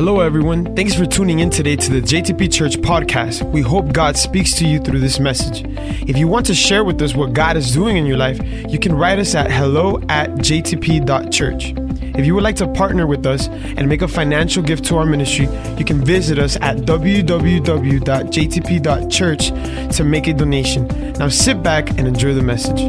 Hello, everyone. Thanks for tuning in today to the JTP Church podcast. We hope God speaks to you through this message. If you want to share with us what God is doing in your life, you can write us at hello at jtp.church. If you would like to partner with us and make a financial gift to our ministry, you can visit us at www.jtp.church to make a donation. Now sit back and enjoy the message.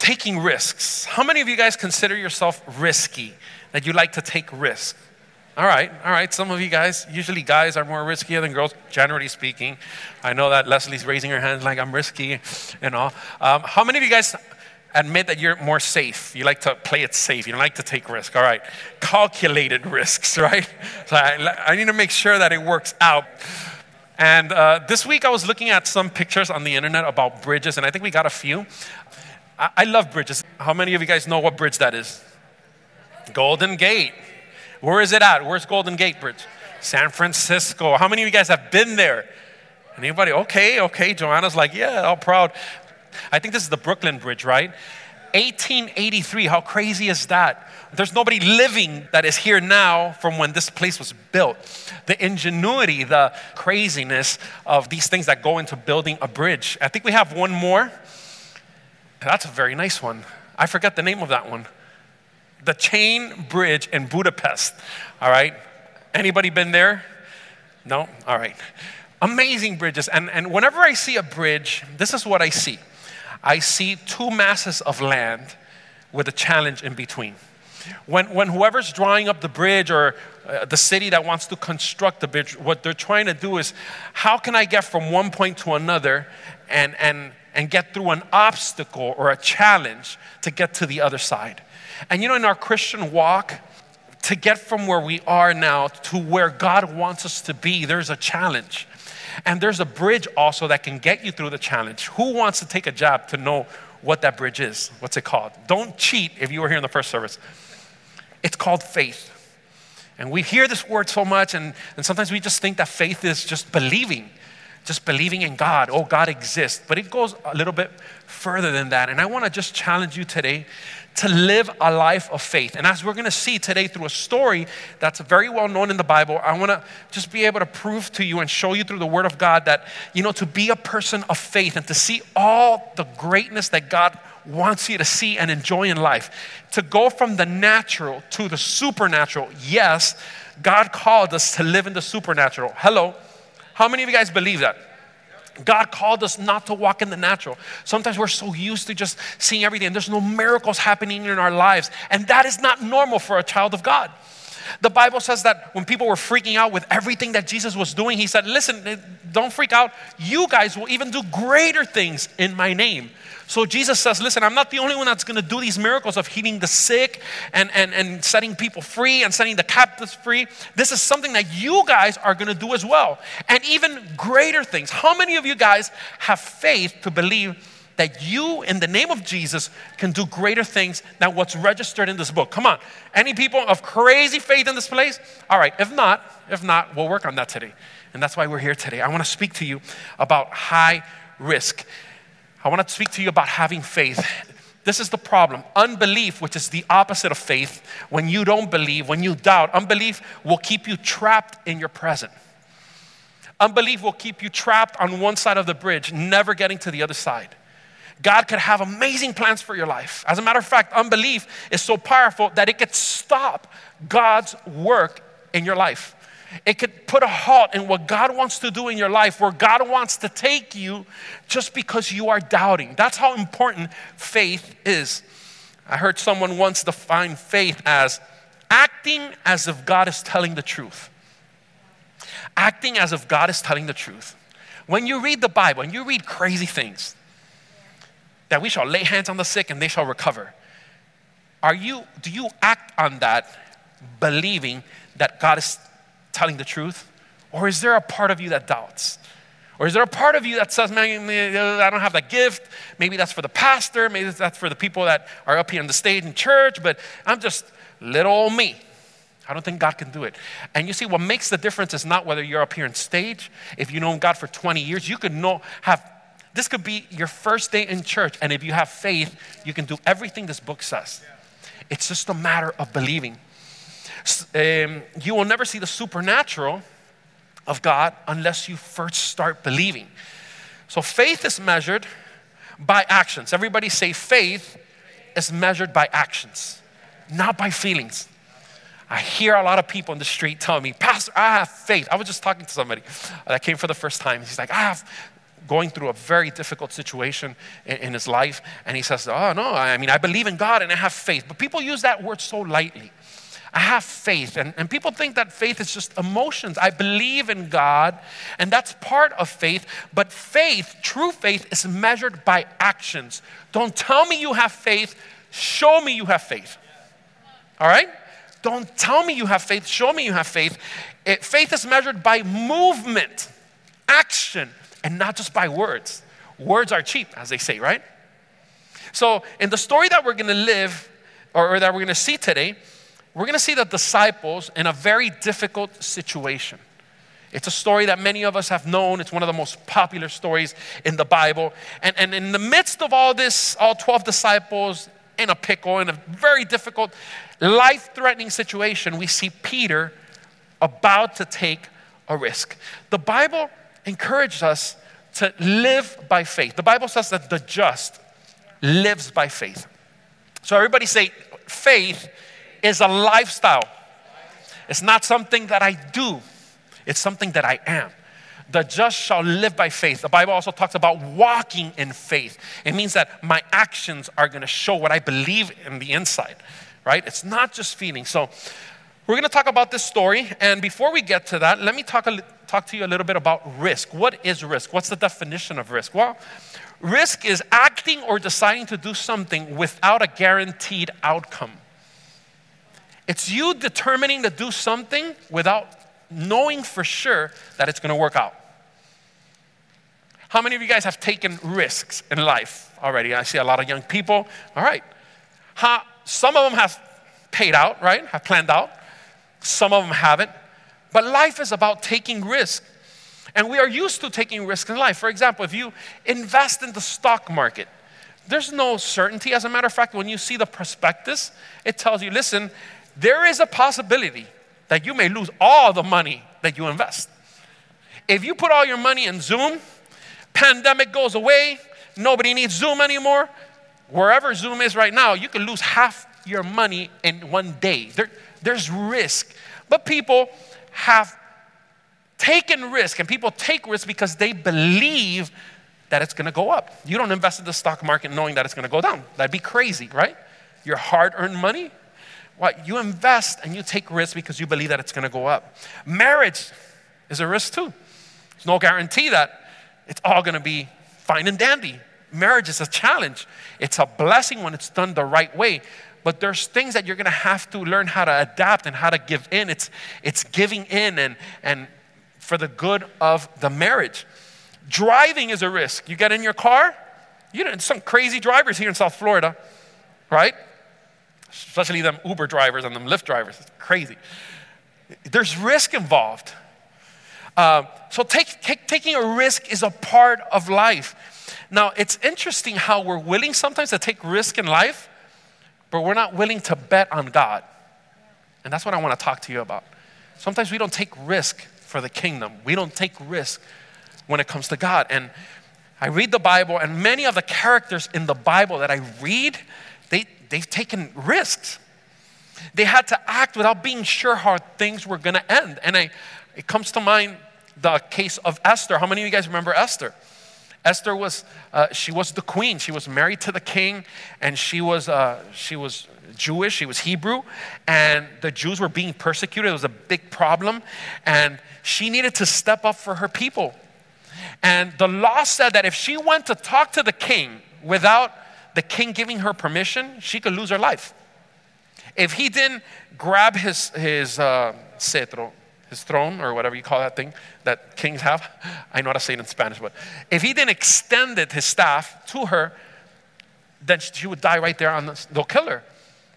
Taking risks. How many of you guys consider yourself risky? That you like to take risks? All right, all right. Some of you guys, usually guys are more riskier than girls, generally speaking. I know that Leslie's raising her hands like I'm risky and all. Um, how many of you guys admit that you're more safe. You like to play it safe. You don't like to take risks. All right. Calculated risks, right? So I, I need to make sure that it works out. And uh, this week I was looking at some pictures on the internet about bridges, and I think we got a few. I, I love bridges. How many of you guys know what bridge that is? Golden Gate. Where is it at? Where's Golden Gate Bridge? San Francisco. How many of you guys have been there? Anybody? Okay, okay. Joanna's like, yeah, all proud. I think this is the Brooklyn Bridge, right? 1883, how crazy is that? There's nobody living that is here now from when this place was built. The ingenuity, the craziness of these things that go into building a bridge. I think we have one more. That's a very nice one. I forget the name of that one. The Chain Bridge in Budapest. All right. Anybody been there? No? All right. Amazing bridges. And, and whenever I see a bridge, this is what I see. I see two masses of land with a challenge in between. When, when whoever's drawing up the bridge or uh, the city that wants to construct the bridge, what they're trying to do is how can I get from one point to another and, and, and get through an obstacle or a challenge to get to the other side? And you know, in our Christian walk, to get from where we are now to where God wants us to be, there's a challenge. And there's a bridge also that can get you through the challenge. Who wants to take a job to know what that bridge is? What's it called? Don't cheat if you were here in the first service. It's called faith. And we hear this word so much, and, and sometimes we just think that faith is just believing, just believing in God. Oh, God exists. But it goes a little bit further than that. And I want to just challenge you today to live a life of faith. And as we're going to see today through a story that's very well known in the Bible, I want to just be able to prove to you and show you through the Word of God that, you know, to be a person of faith and to see all the greatness that God wants you to see and enjoy in life, to go from the natural to the supernatural. Yes, God called us to live in the supernatural. Hello. How many of you guys believe that? God called us not to walk in the natural. Sometimes we're so used to just seeing everything, there's no miracles happening in our lives. And that is not normal for a child of God. The Bible says that when people were freaking out with everything that Jesus was doing, He said, Listen, eh, don't freak out. You guys will even do greater things in my name. So Jesus says, Listen, I'm not the only one that's going to do these miracles of healing the sick and, and, and setting people free and setting the captives free. This is something that you guys are going to do as well. And even greater things. How many of you guys have faith to believe? That you, in the name of Jesus, can do greater things than what's registered in this book. Come on. Any people of crazy faith in this place? All right. If not, if not, we'll work on that today. And that's why we're here today. I want to speak to you about high risk. I want to speak to you about having faith. This is the problem. Unbelief, which is the opposite of faith, when you don't believe, when you doubt, unbelief will keep you trapped in your present. Unbelief will keep you trapped on one side of the bridge, never getting to the other side. God could have amazing plans for your life. As a matter of fact, unbelief is so powerful that it could stop God's work in your life. It could put a halt in what God wants to do in your life, where God wants to take you just because you are doubting. That's how important faith is. I heard someone once define faith as acting as if God is telling the truth. Acting as if God is telling the truth. When you read the Bible and you read crazy things, that we shall lay hands on the sick and they shall recover. Are you, do you act on that believing that God is telling the truth? Or is there a part of you that doubts? Or is there a part of you that says, man, I don't have that gift? Maybe that's for the pastor. Maybe that's for the people that are up here on the stage in church, but I'm just little old me. I don't think God can do it. And you see, what makes the difference is not whether you're up here on stage. If you know God for 20 years, you could know, have, this could be your first day in church. And if you have faith, you can do everything this book says. It's just a matter of believing. Um, you will never see the supernatural of God unless you first start believing. So faith is measured by actions. Everybody say faith is measured by actions, not by feelings. I hear a lot of people in the street telling me, Pastor, I have faith. I was just talking to somebody that came for the first time. He's like, I have going through a very difficult situation in, in his life. And he says, Oh, no, I mean, I believe in God and I have faith. But people use that word so lightly. I have faith. And, and people think that faith is just emotions. I believe in God, and that's part of faith. But faith, true faith, is measured by actions. Don't tell me you have faith, show me you have faith. All right? Don't tell me you have faith, show me you have faith. It, faith is measured by movement, action, and not just by words. Words are cheap, as they say, right? So, in the story that we're gonna live, or, or that we're gonna see today, we're going to see the disciples in a very difficult situation. It's a story that many of us have known. It's one of the most popular stories in the Bible. And, and in the midst of all this, all 12 disciples in a pickle, in a very difficult, life threatening situation, we see Peter about to take a risk. The Bible encourages us to live by faith. The Bible says that the just lives by faith. So, everybody say, faith is a lifestyle. It's not something that I do, it's something that I am. The just shall live by faith. The Bible also talks about walking in faith. It means that my actions are going to show what I believe in the inside, right? It's not just feeling. So, we're going to talk about this story. And before we get to that, let me talk, a, talk to you a little bit about risk. What is risk? What's the definition of risk? Well, risk is acting or deciding to do something without a guaranteed outcome. It's you determining to do something without knowing for sure that it's going to work out. How many of you guys have taken risks in life already? I see a lot of young people. All right. How, some of them have paid out, right? Have planned out. Some of them haven't. But life is about taking risks. And we are used to taking risks in life. For example, if you invest in the stock market, there's no certainty. As a matter of fact, when you see the prospectus, it tells you listen, there is a possibility that you may lose all the money that you invest. If you put all your money in Zoom, pandemic goes away, nobody needs Zoom anymore, wherever Zoom is right now, you can lose half your money in one day. There, there's risk. But people have taken risk, and people take risk because they believe that it's gonna go up. You don't invest in the stock market knowing that it's gonna go down. That'd be crazy, right? Your hard earned money, what? You invest and you take risks because you believe that it's going to go up. Marriage is a risk too. There's no guarantee that it's all going to be fine and dandy. Marriage is a challenge. It's a blessing when it's done the right way. But there's things that you're going to have to learn how to adapt and how to give in. It's, it's giving in and, and for the good of the marriage. Driving is a risk. You get in your car, you know, some crazy drivers here in South Florida, right? especially them Uber drivers and them Lyft drivers. It's crazy. There's risk involved. Uh, so take, take, taking a risk is a part of life. Now, it's interesting how we're willing sometimes to take risk in life, but we're not willing to bet on God. And that's what I want to talk to you about. Sometimes we don't take risk for the kingdom. We don't take risk when it comes to God. And I read the Bible, and many of the characters in the Bible that I read, they, they've taken risks. They had to act without being sure how things were going to end. And I, it comes to mind the case of Esther. How many of you guys remember Esther? Esther was, uh, she was the queen. She was married to the king, and she was, uh, she was Jewish, she was Hebrew, and the Jews were being persecuted. It was a big problem, and she needed to step up for her people. And the law said that if she went to talk to the king without the king giving her permission, she could lose her life. If he didn't grab his, his uh, cetro, his throne, or whatever you call that thing that kings have, I know how to say it in Spanish, but if he didn't extend it, his staff, to her, then she would die right there on the, they'll kill her.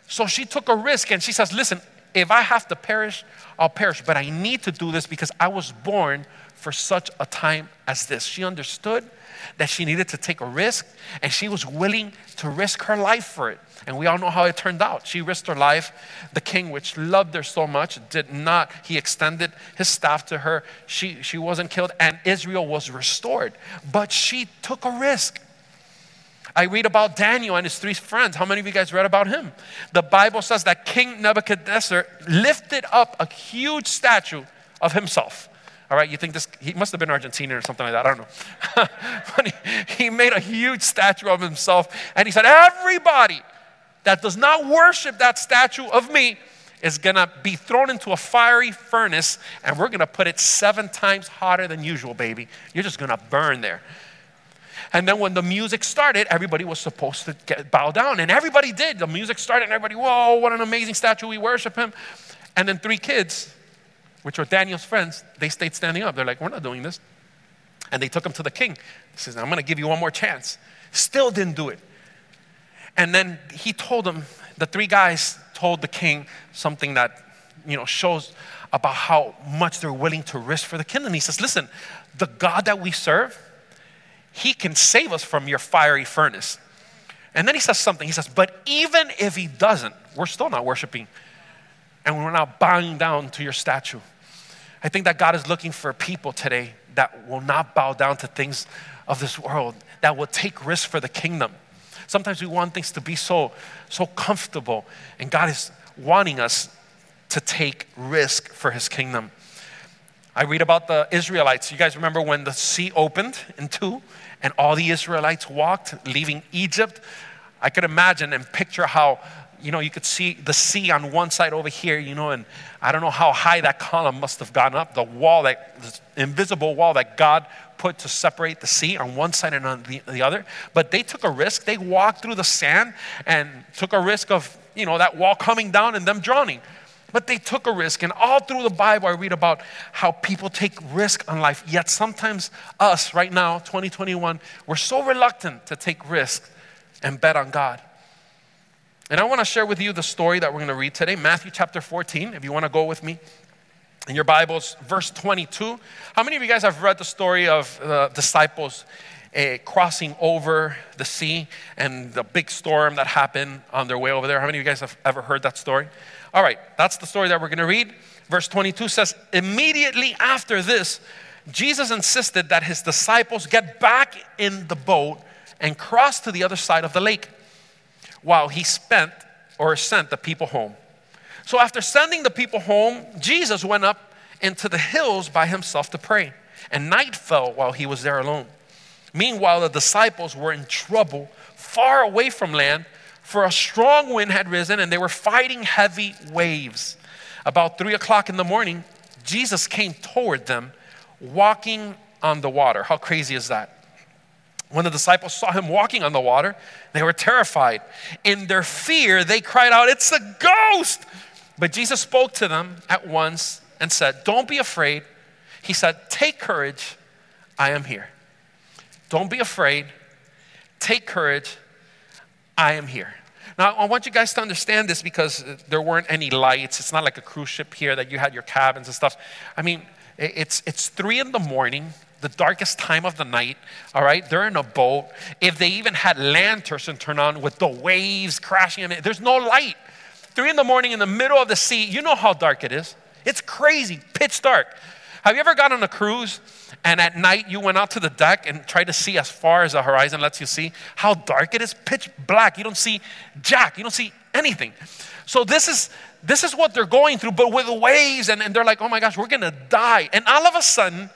So she took a risk and she says, Listen, if I have to perish, I'll perish, but I need to do this because I was born for such a time as this. She understood that she needed to take a risk and she was willing to risk her life for it. And we all know how it turned out. She risked her life. The king, which loved her so much, did not. He extended his staff to her. She, she wasn't killed, and Israel was restored. But she took a risk. I read about Daniel and his three friends. How many of you guys read about him? The Bible says that King Nebuchadnezzar lifted up a huge statue of himself. All right, you think this, he must have been Argentinian or something like that. I don't know. but he, he made a huge statue of himself and he said, Everybody that does not worship that statue of me is gonna be thrown into a fiery furnace and we're gonna put it seven times hotter than usual, baby. You're just gonna burn there. And then when the music started, everybody was supposed to get, bow down. And everybody did. The music started, and everybody, whoa, what an amazing statue. We worship him. And then three kids, which were Daniel's friends, they stayed standing up. They're like, we're not doing this. And they took him to the king. He says, I'm going to give you one more chance. Still didn't do it. And then he told them, the three guys told the king something that, you know, shows about how much they're willing to risk for the kingdom. He says, listen, the God that we serve, he can save us from your fiery furnace. And then he says something. He says, But even if he doesn't, we're still not worshiping and we're not bowing down to your statue. I think that God is looking for people today that will not bow down to things of this world, that will take risks for the kingdom. Sometimes we want things to be so, so comfortable, and God is wanting us to take risk for his kingdom. I read about the Israelites. You guys remember when the sea opened in two and all the Israelites walked, leaving Egypt? I could imagine and picture how, you know, you could see the sea on one side over here, you know, and I don't know how high that column must have gone up, the wall, that the invisible wall that God put to separate the sea on one side and on the, the other. But they took a risk. They walked through the sand and took a risk of, you know, that wall coming down and them drowning. But they took a risk. And all through the Bible, I read about how people take risk on life. Yet sometimes us, right now, 2021, we're so reluctant to take risk and bet on God. And I want to share with you the story that we're going to read today, Matthew chapter 14, if you want to go with me. In your Bibles, verse 22. How many of you guys have read the story of the disciples uh, crossing over the sea and the big storm that happened on their way over there? How many of you guys have ever heard that story? All right, that's the story that we're going to read. Verse 22 says, Immediately after this, Jesus insisted that his disciples get back in the boat and cross to the other side of the lake while he spent or sent the people home. So after sending the people home, Jesus went up into the hills by himself to pray. And night fell while he was there alone. Meanwhile, the disciples were in trouble far away from land for a strong wind had risen and they were fighting heavy waves. About three o'clock in the morning, Jesus came toward them walking on the water. How crazy is that? When the disciples saw him walking on the water, they were terrified. In their fear, they cried out, It's a ghost! But Jesus spoke to them at once and said, Don't be afraid. He said, Take courage, I am here. Don't be afraid. Take courage, I am here. Now, I want you guys to understand this because there weren't any lights. It's not like a cruise ship here that you had your cabins and stuff. I mean, it's, it's three in the morning, the darkest time of the night, all right? They're in a boat. If they even had lanterns to turn on with the waves crashing in there's no light. Three in the morning in the middle of the sea, you know how dark it is. It's crazy, pitch dark. Have you ever gone on a cruise and at night you went out to the deck and tried to see as far as the horizon lets you see how dark it is? Pitch black. You don't see jack. You don't see anything. So this is this is what they're going through, but with waves, and, and they're like, oh my gosh, we're gonna die. And all of a sudden,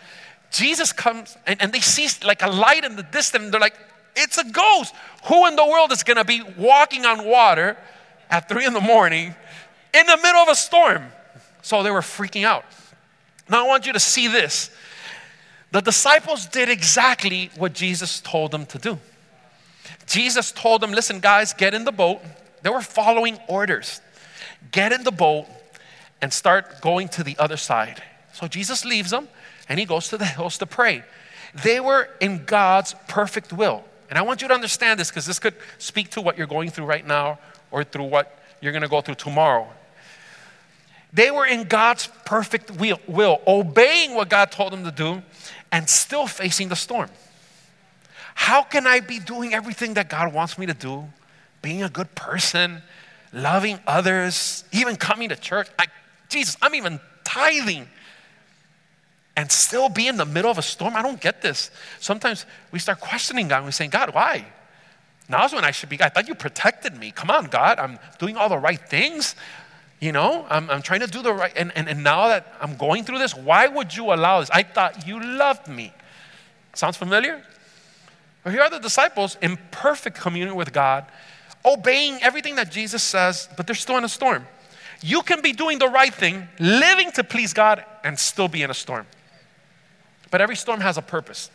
Jesus comes and, and they see like a light in the distance, they're like, it's a ghost. Who in the world is gonna be walking on water at three in the morning in the middle of a storm? So they were freaking out. Now I want you to see this. The disciples did exactly what Jesus told them to do. Jesus told them, listen, guys, get in the boat. They were following orders. Get in the boat and start going to the other side. So Jesus leaves them and he goes to the hills to pray. They were in God's perfect will. And I want you to understand this because this could speak to what you're going through right now or through what you're going to go through tomorrow. They were in God's perfect will, will, obeying what God told them to do, and still facing the storm. How can I be doing everything that God wants me to do? Being a good person, loving others, even coming to church. I, Jesus, I'm even tithing and still be in the middle of a storm. I don't get this. Sometimes we start questioning God and we say, God, why? Now's when I should be. I thought you protected me. Come on, God. I'm doing all the right things. You know, I'm, I'm trying to do the right. And, and, and now that I'm going through this, why would you allow this? I thought you loved me. Sounds familiar? Well, here are the disciples in perfect communion with God, obeying everything that Jesus says, but they're still in a storm. You can be doing the right thing, living to please God, and still be in a storm. But every storm has a purpose.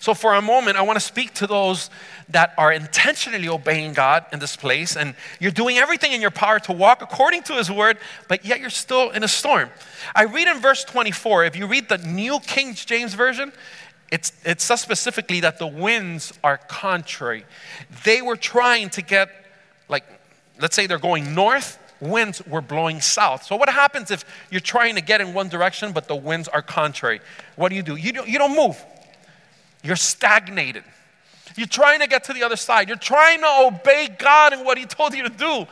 So, for a moment, I want to speak to those that are intentionally obeying God in this place, and you're doing everything in your power to walk according to His word, but yet you're still in a storm. I read in verse 24, if you read the New King James Version, it's, it says specifically that the winds are contrary. They were trying to get, like, let's say they're going north, winds were blowing south. So, what happens if you're trying to get in one direction, but the winds are contrary? What do you do? You don't, you don't move, you're stagnated. You're trying to get to the other side, you're trying to obey God and what He told you to do,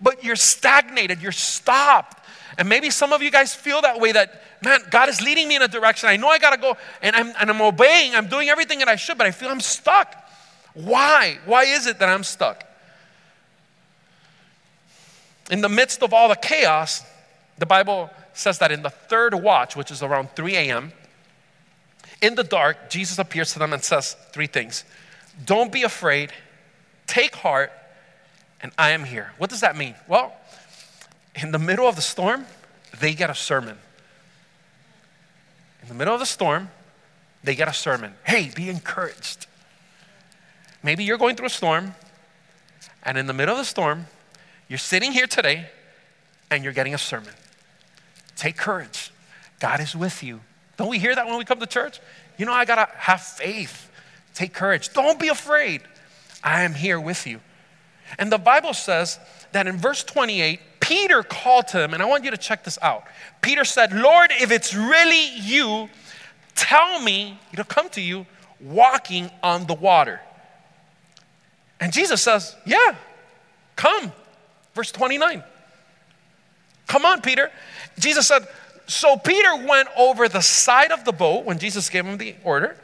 but you're stagnated, you're stopped. And maybe some of you guys feel that way that, man, God is leading me in a direction. I know I got to go, and I'm, and I'm obeying, I'm doing everything that I should, but I feel I'm stuck. Why? Why is it that I'm stuck? In the midst of all the chaos, the Bible says that in the third watch, which is around 3 a.m., in the dark, Jesus appears to them and says three things Don't be afraid, take heart, and I am here. What does that mean? Well, in the middle of the storm, they get a sermon. In the middle of the storm, they get a sermon. Hey, be encouraged. Maybe you're going through a storm, and in the middle of the storm, you're sitting here today and you're getting a sermon. Take courage. God is with you. Don't we hear that when we come to church? You know, I got to have faith. Take courage. Don't be afraid. I am here with you. And the Bible says that in verse 28, Peter called to him, and I want you to check this out. Peter said, Lord, if it's really you, tell me to come to you walking on the water. And Jesus says, Yeah, come. Verse 29. Come on, Peter. Jesus said, So Peter went over the side of the boat when Jesus gave him the order,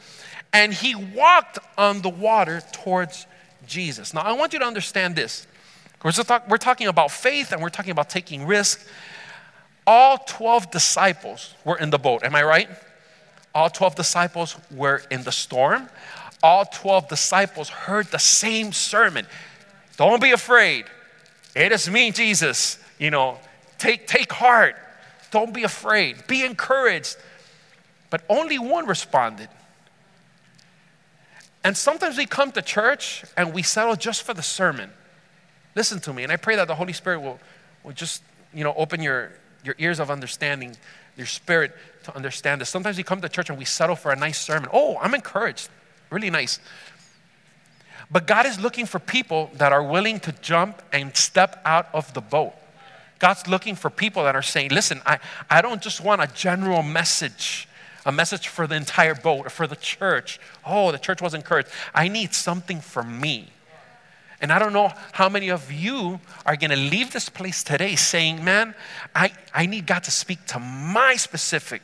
and he walked on the water towards Jesus. Now, I want you to understand this. We're, we're talking about faith and we're talking about taking risk. All 12 disciples were in the boat. Am I right? All 12 disciples were in the storm. All 12 disciples heard the same sermon. Don't be afraid. It is me, Jesus. You know, take, take heart. Don't be afraid. Be encouraged. But only one responded. And sometimes we come to church and we settle just for the sermon. Listen to me, and I pray that the Holy Spirit will, will just, you know, open your, your ears of understanding, your spirit to understand this. Sometimes we come to church and we settle for a nice sermon. Oh, I'm encouraged. Really nice. But God is looking for people that are willing to jump and step out of the boat. God's looking for people that are saying, listen, I, I don't just want a general message, a message for the entire boat or for the church. Oh, the church was encouraged. I need something for me. And I don't know how many of you are going to leave this place today saying, man, I, I need God to speak to my specific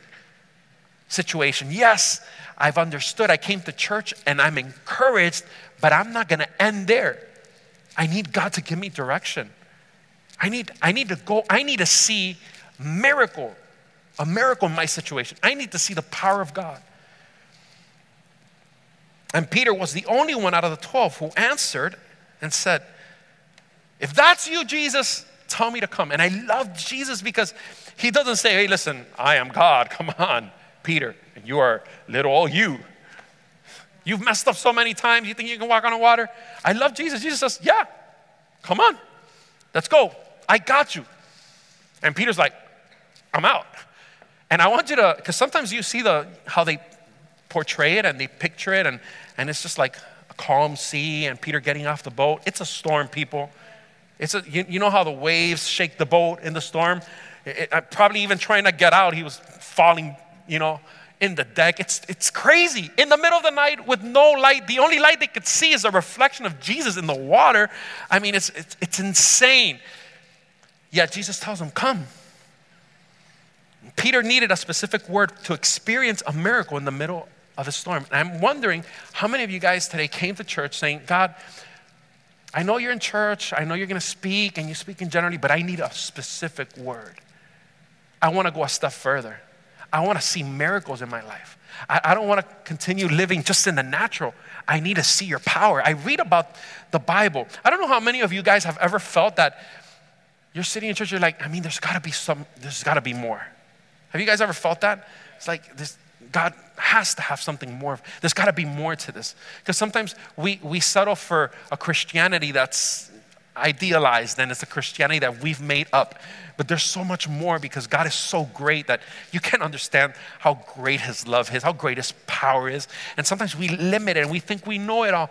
situation. Yes, I've understood. I came to church and I'm encouraged, but I'm not going to end there. I need God to give me direction. I need, I need to go, I need to see miracle, a miracle in my situation. I need to see the power of God. And Peter was the only one out of the 12 who answered and said, If that's you, Jesus, tell me to come. And I love Jesus because he doesn't say, Hey, listen, I am God. Come on, Peter. And you are little old you. You've messed up so many times, you think you can walk on the water? I love Jesus. Jesus says, Yeah, come on, let's go. I got you. And Peter's like, I'm out. And I want you to, because sometimes you see the how they portray it and they picture it, and, and it's just like a calm sea and Peter getting off the boat. It's a storm, people. It's a, you, you know how the waves shake the boat in the storm? It, it, probably even trying to get out, he was falling, you know, in the deck. It's, it's crazy. In the middle of the night with no light, the only light they could see is a reflection of Jesus in the water. I mean, it's, it's, it's insane. Yet Jesus tells them, Come. Peter needed a specific word to experience a miracle in the middle of a storm. And I'm wondering how many of you guys today came to church saying, God, I know you're in church, I know you're going to speak, and you speak in generally, but I need a specific word. I want to go a step further. I want to see miracles in my life. I, I don't want to continue living just in the natural. I need to see your power. I read about the Bible. I don't know how many of you guys have ever felt that you're sitting in church, you're like, I mean, there's got to be some, there's got to be more. Have you guys ever felt that? It's like this, God has to have something more. There's got to be more to this. Because sometimes we, we settle for a Christianity that's idealized and it's a Christianity that we've made up. But there's so much more because God is so great that you can't understand how great His love is, how great His power is. And sometimes we limit it and we think we know it all.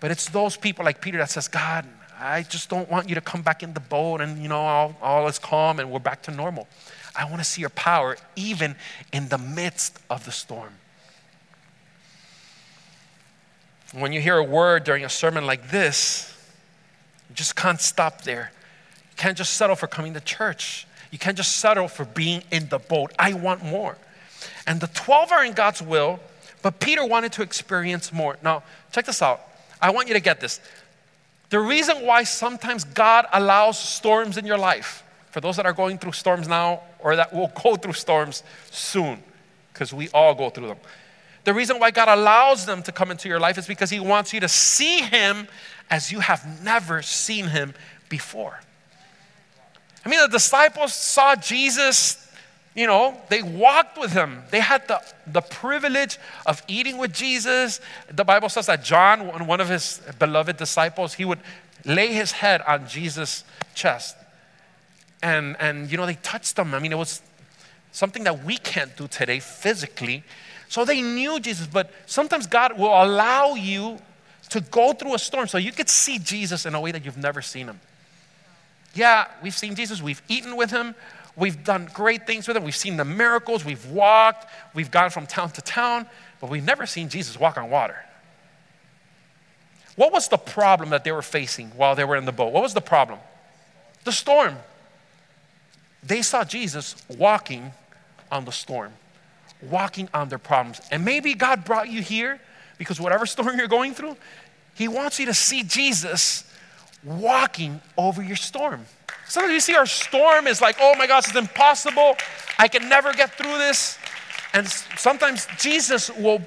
But it's those people like Peter that says, God, I just don't want you to come back in the boat and, you know, all, all is calm and we're back to normal. I want to see your power even in the midst of the storm. When you hear a word during a sermon like this, you just can't stop there. You can't just settle for coming to church. You can't just settle for being in the boat. I want more. And the 12 are in God's will, but Peter wanted to experience more. Now, check this out. I want you to get this. The reason why sometimes God allows storms in your life, for those that are going through storms now or that will go through storms soon, because we all go through them. The reason why God allows them to come into your life is because He wants you to see Him as you have never seen Him before. I mean, the disciples saw Jesus, you know, they walked with Him. They had the, the privilege of eating with Jesus. The Bible says that John, one of His beloved disciples, he would lay his head on Jesus' chest. And, and you know, they touched him. I mean, it was something that we can't do today physically so they knew Jesus, but sometimes God will allow you to go through a storm so you could see Jesus in a way that you've never seen him. Yeah, we've seen Jesus, we've eaten with him, we've done great things with him, we've seen the miracles, we've walked, we've gone from town to town, but we've never seen Jesus walk on water. What was the problem that they were facing while they were in the boat? What was the problem? The storm. They saw Jesus walking on the storm walking on their problems. And maybe God brought you here because whatever storm you're going through, He wants you to see Jesus walking over your storm. Sometimes you see our storm is like, oh my gosh, it's impossible. I can never get through this. And sometimes Jesus will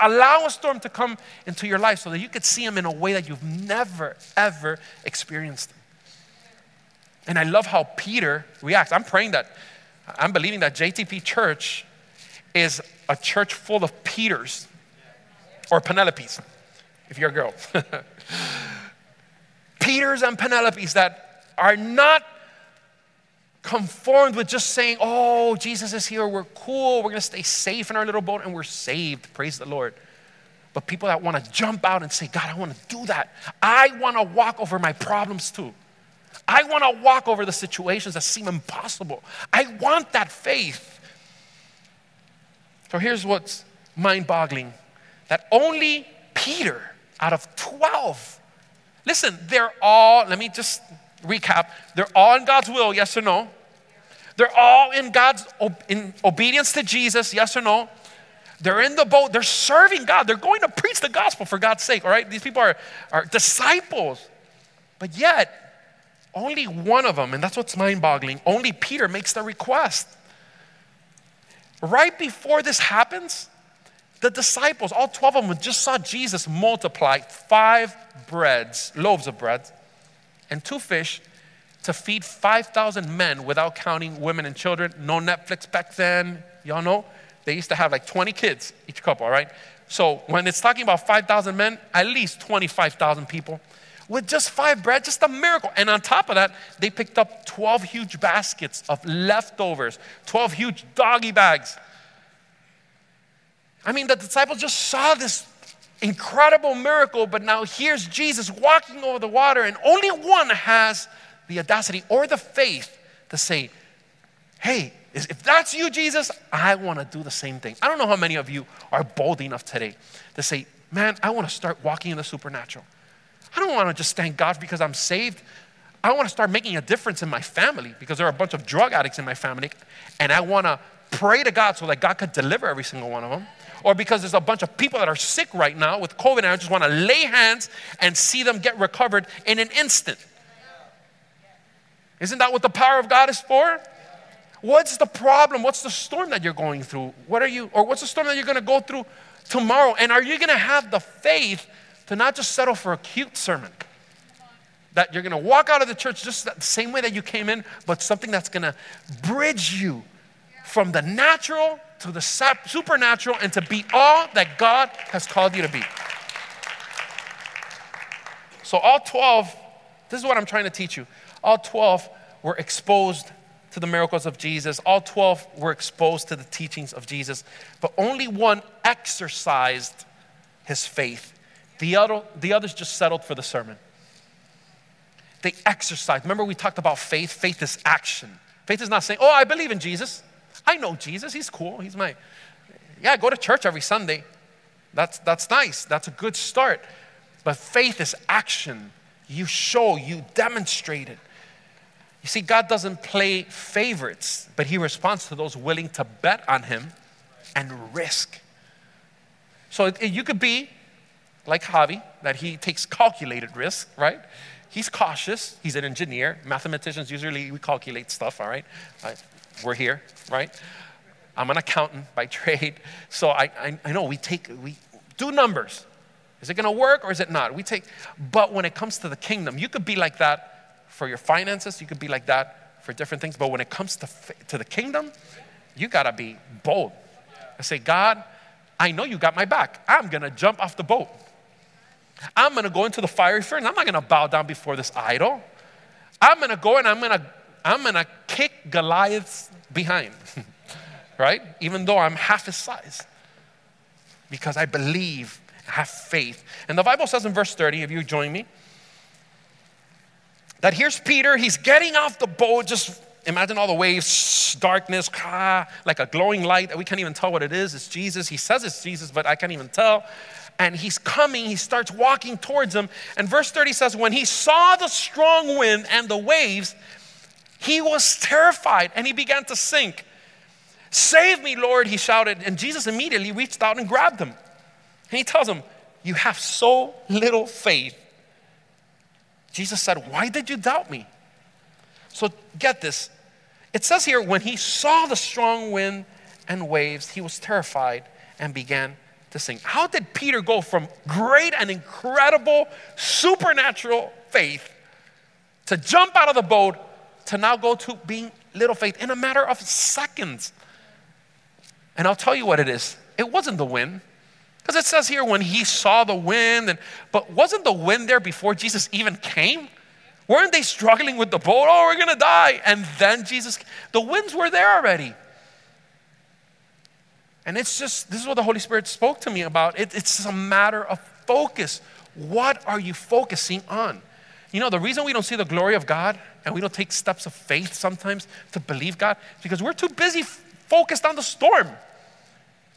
allow a storm to come into your life so that you could see him in a way that you've never, ever experienced. And I love how Peter reacts. I'm praying that, I'm believing that JTP Church is a church full of Peters or Penelopes, if you're a girl. Peters and Penelopes that are not conformed with just saying, oh, Jesus is here, we're cool, we're gonna stay safe in our little boat and we're saved, praise the Lord. But people that wanna jump out and say, God, I wanna do that. I wanna walk over my problems too. I wanna walk over the situations that seem impossible. I want that faith. So here's what's mind boggling that only Peter out of 12, listen, they're all, let me just recap, they're all in God's will, yes or no? They're all in God's in obedience to Jesus, yes or no? They're in the boat, they're serving God, they're going to preach the gospel for God's sake, all right? These people are, are disciples. But yet, only one of them, and that's what's mind boggling, only Peter makes the request. Right before this happens, the disciples, all 12 of them, just saw Jesus multiply five breads, loaves of bread, and two fish to feed 5,000 men without counting women and children. No Netflix back then. Y'all know? They used to have like 20 kids each couple, all right? So when it's talking about 5,000 men, at least 25,000 people with just five bread, just a miracle. And on top of that, they picked up 12 huge baskets of leftovers, 12 huge doggy bags. I mean, the disciples just saw this incredible miracle, but now here's Jesus walking over the water, and only one has the audacity or the faith to say, Hey, if that's you, Jesus, I want to do the same thing. I don't know how many of you are bold enough today to say, Man, I want to start walking in the supernatural. I don't want to just thank God because I'm saved. I want to start making a difference in my family because there are a bunch of drug addicts in my family, and I want to pray to God so that God could deliver every single one of them. Or because there's a bunch of people that are sick right now with COVID, and I just want to lay hands and see them get recovered in an instant. Isn't that what the power of God is for? What's the problem? What's the storm that you're going through? What are you, or what's the storm that you're going to go through tomorrow? And are you going to have the faith to not just settle for a cute sermon? That you're going to walk out of the church just the same way that you came in, but something that's going to bridge you from the natural to the supernatural and to be all that God has called you to be. So, all 12, this is what I'm trying to teach you. All 12 were exposed to the miracles of Jesus. All 12 were exposed to the teachings of Jesus, but only one exercised his faith. The, other, the others just settled for the sermon. They exercised. Remember, we talked about faith? Faith is action. Faith is not saying, Oh, I believe in Jesus. I know Jesus. He's cool. He's my, yeah, I go to church every Sunday. That's, that's nice. That's a good start. But faith is action. You show, you demonstrate it. You see, God doesn't play favorites, but He responds to those willing to bet on Him and risk. So you could be like Javi, that he takes calculated risk, right? He's cautious. He's an engineer. Mathematicians usually we calculate stuff, all right? We're here, right? I'm an accountant by trade, so I, I, I know we take we do numbers. Is it going to work or is it not? We take, but when it comes to the kingdom, you could be like that for your finances, you could be like that for different things. But when it comes to, to the kingdom, you got to be bold. I say, God, I know you got my back. I'm going to jump off the boat. I'm going to go into the fiery furnace. I'm not going to bow down before this idol. I'm going to go and I'm going to I'm to kick Goliath's behind. right? Even though I'm half his size. Because I believe, I have faith. And the Bible says in verse 30, if you join me, that here's Peter, he's getting off the boat, just imagine all the waves, darkness, ah, like a glowing light. We can't even tell what it is. It's Jesus. He says it's Jesus, but I can't even tell. And he's coming, he starts walking towards him. And verse 30 says, When he saw the strong wind and the waves, he was terrified and he began to sink. Save me, Lord, he shouted. And Jesus immediately reached out and grabbed him. And he tells him, You have so little faith. Jesus said, Why did you doubt me? So get this. It says here, when he saw the strong wind and waves, he was terrified and began to sink. How did Peter go from great and incredible supernatural faith to jump out of the boat to now go to being little faith in a matter of seconds? And I'll tell you what it is it wasn't the wind, because it says here when he saw the wind, and but wasn't the wind there before Jesus even came? Weren't they struggling with the boat? Oh, we're gonna die. And then Jesus, the winds were there already. And it's just, this is what the Holy Spirit spoke to me about. It, it's a matter of focus. What are you focusing on? You know, the reason we don't see the glory of God and we don't take steps of faith sometimes to believe God is because we're too busy focused on the storm.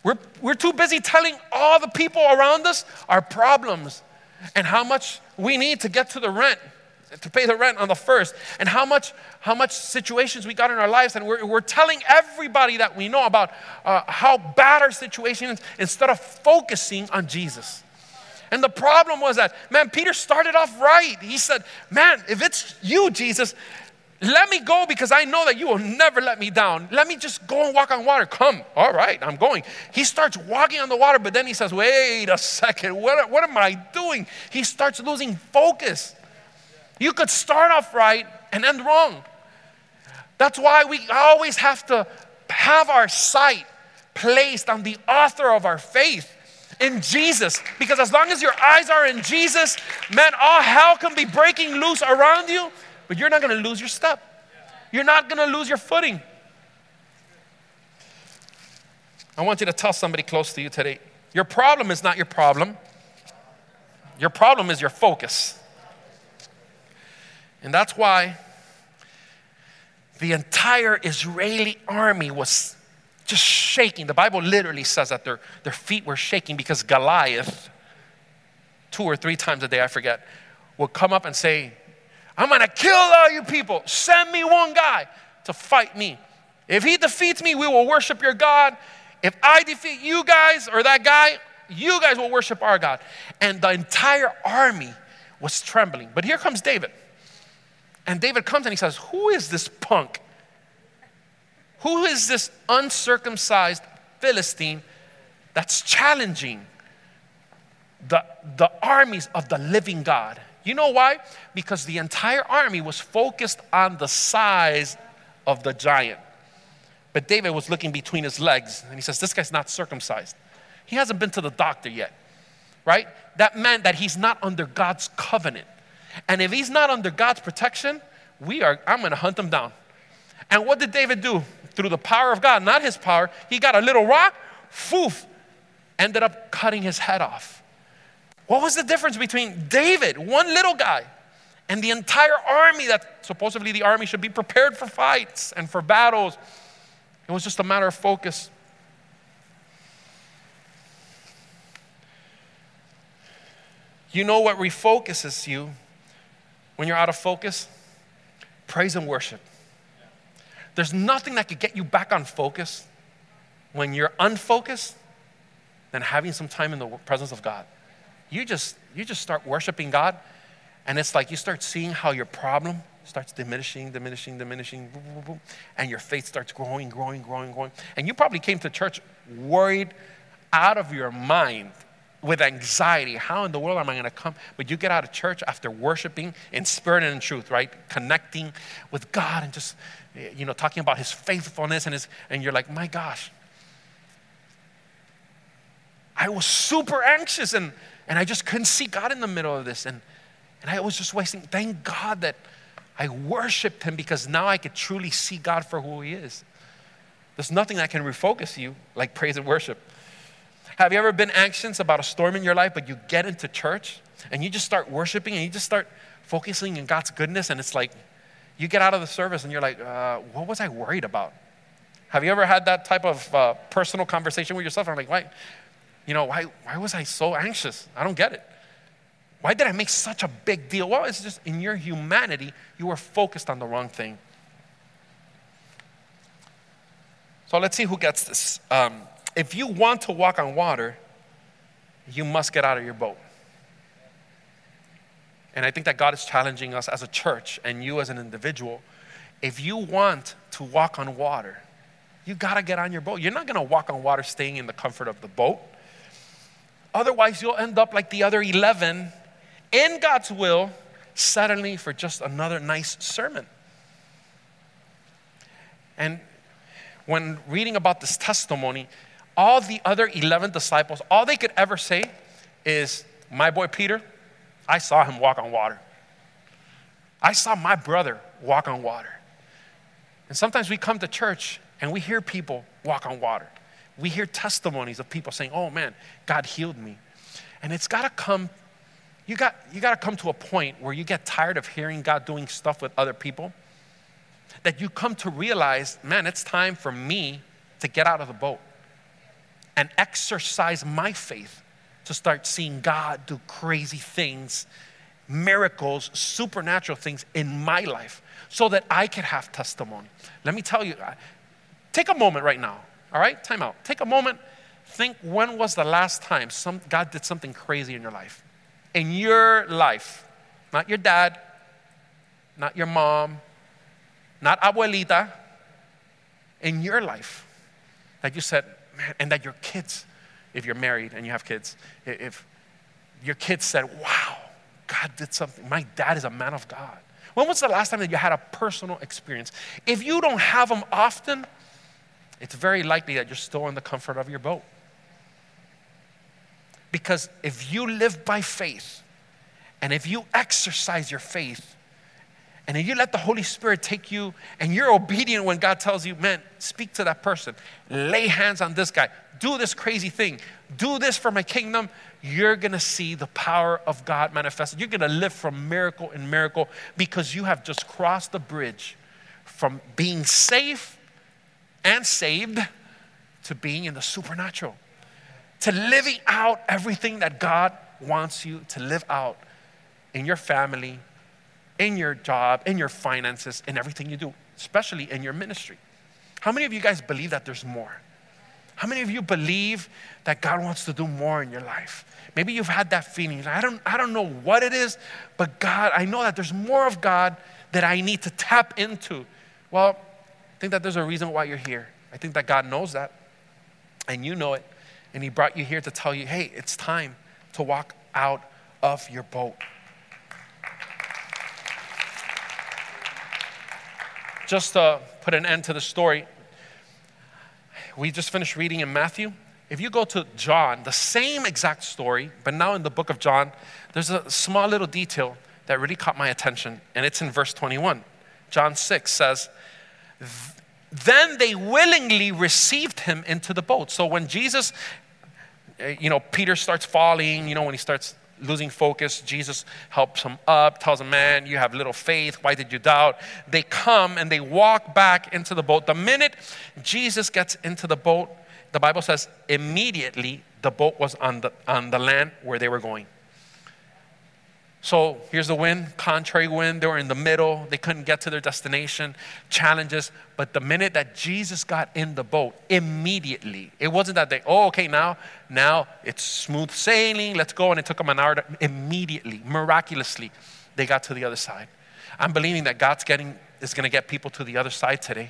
We're, we're too busy telling all the people around us our problems and how much we need to get to the rent, to pay the rent on the first, and how much, how much situations we got in our lives. And we're, we're telling everybody that we know about uh, how bad our situation is instead of focusing on Jesus. And the problem was that, man, Peter started off right. He said, Man, if it's you, Jesus, let me go because I know that you will never let me down. Let me just go and walk on water. Come. All right, I'm going. He starts walking on the water, but then he says, Wait a second. What, what am I doing? He starts losing focus. You could start off right and end wrong. That's why we always have to have our sight placed on the author of our faith in Jesus. Because as long as your eyes are in Jesus, man, all hell can be breaking loose around you but you're not going to lose your step. You're not going to lose your footing. I want you to tell somebody close to you today your problem is not your problem. Your problem is your focus. And that's why the entire Israeli army was just shaking. The Bible literally says that their, their feet were shaking because Goliath, two or three times a day, I forget, would come up and say, I'm gonna kill all you people. Send me one guy to fight me. If he defeats me, we will worship your God. If I defeat you guys or that guy, you guys will worship our God. And the entire army was trembling. But here comes David. And David comes and he says, Who is this punk? Who is this uncircumcised Philistine that's challenging the, the armies of the living God? You know why? Because the entire army was focused on the size of the giant. But David was looking between his legs and he says, This guy's not circumcised. He hasn't been to the doctor yet, right? That meant that he's not under God's covenant. And if he's not under God's protection, we are, I'm gonna hunt him down. And what did David do? Through the power of God, not his power, he got a little rock, foof, ended up cutting his head off. What was the difference between David, one little guy, and the entire army that supposedly the army should be prepared for fights and for battles? It was just a matter of focus. You know what refocuses you when you're out of focus? Praise and worship. There's nothing that could get you back on focus when you're unfocused than having some time in the presence of God. You just you just start worshiping God and it's like you start seeing how your problem starts diminishing, diminishing, diminishing, boom, boom, boom, and your faith starts growing, growing, growing, growing. And you probably came to church worried out of your mind with anxiety. How in the world am I going to come? But you get out of church after worshiping in spirit and in truth, right? Connecting with God and just, you know, talking about His faithfulness and His, and you're like, my gosh, I was super anxious and, and I just couldn't see God in the middle of this. And, and I was just wasting, thank God that I worshiped Him because now I could truly see God for who He is. There's nothing that can refocus you like praise and worship. Have you ever been anxious about a storm in your life, but you get into church and you just start worshiping and you just start focusing on God's goodness, and it's like you get out of the service and you're like, uh, what was I worried about? Have you ever had that type of uh, personal conversation with yourself? I'm like, why, you know, why, why was I so anxious? I don't get it. Why did I make such a big deal? Well, it's just in your humanity, you were focused on the wrong thing. So let's see who gets this. Um, if you want to walk on water, you must get out of your boat. And I think that God is challenging us as a church and you as an individual. If you want to walk on water, you got to get on your boat. You're not going to walk on water staying in the comfort of the boat. Otherwise, you'll end up like the other 11 in God's will, suddenly for just another nice sermon. And when reading about this testimony, all the other 11 disciples, all they could ever say is, My boy Peter, I saw him walk on water. I saw my brother walk on water. And sometimes we come to church and we hear people walk on water. We hear testimonies of people saying, Oh man, God healed me. And it's got to come, you got, you got to come to a point where you get tired of hearing God doing stuff with other people. That you come to realize, man, it's time for me to get out of the boat and exercise my faith to start seeing God do crazy things, miracles, supernatural things in my life so that I could have testimony. Let me tell you, take a moment right now, all right? Time out. Take a moment. Think when was the last time some, God did something crazy in your life? In your life, not your dad, not your mom, not abuelita, in your life that you said, man, and that your kids, if you're married and you have kids, if your kids said, wow, God did something, my dad is a man of God. When was the last time that you had a personal experience? If you don't have them often, it's very likely that you're still in the comfort of your boat. Because if you live by faith, and if you exercise your faith, And if you let the Holy Spirit take you and you're obedient when God tells you, man, speak to that person, lay hands on this guy, do this crazy thing, do this for my kingdom, you're gonna see the power of God manifested. You're gonna live from miracle in miracle because you have just crossed the bridge from being safe and saved to being in the supernatural, to living out everything that God wants you to live out in your family, in your job, in your finances, in everything you do, especially in your ministry. How many of you guys believe that there's more? How many of you believe that God wants to do more in your life? Maybe you've had that feeling. I don't, I don't know what it is, but God, I know that there's more of God that I need to tap into. Well, I think that there's a reason why you're here. I think that God knows that, and you know it. And He brought you here to tell you, hey, it's time to walk out of your boat. Just to put an end to the story, we just finished reading in Matthew. If you go to John, the same exact story, but now in the book of John, there's a small little detail that really caught my attention, and it's in verse 21. John 6 says, Then they willingly received him into the boat. So when Jesus, eh, you know, Peter starts falling, you know, when he starts losing focus. Jesus helps him up, tells him, Man, you have little faith. Why did you doubt? They come and they walk back into the boat. The minute Jesus gets into the boat, the Bible says immediately the boat was on the, on the land where they were going. So here's the wind, contrary wind. They were in the middle. They couldn't get to their destination, challenges. But the minute that Jesus got in the boat, immediately, it wasn't that they, oh, okay, now, now it's smooth sailing, let's go. And it took them an hour to, immediately, miraculously, they got to the other side. I'm believing that God's getting, is going to get people to the other side today.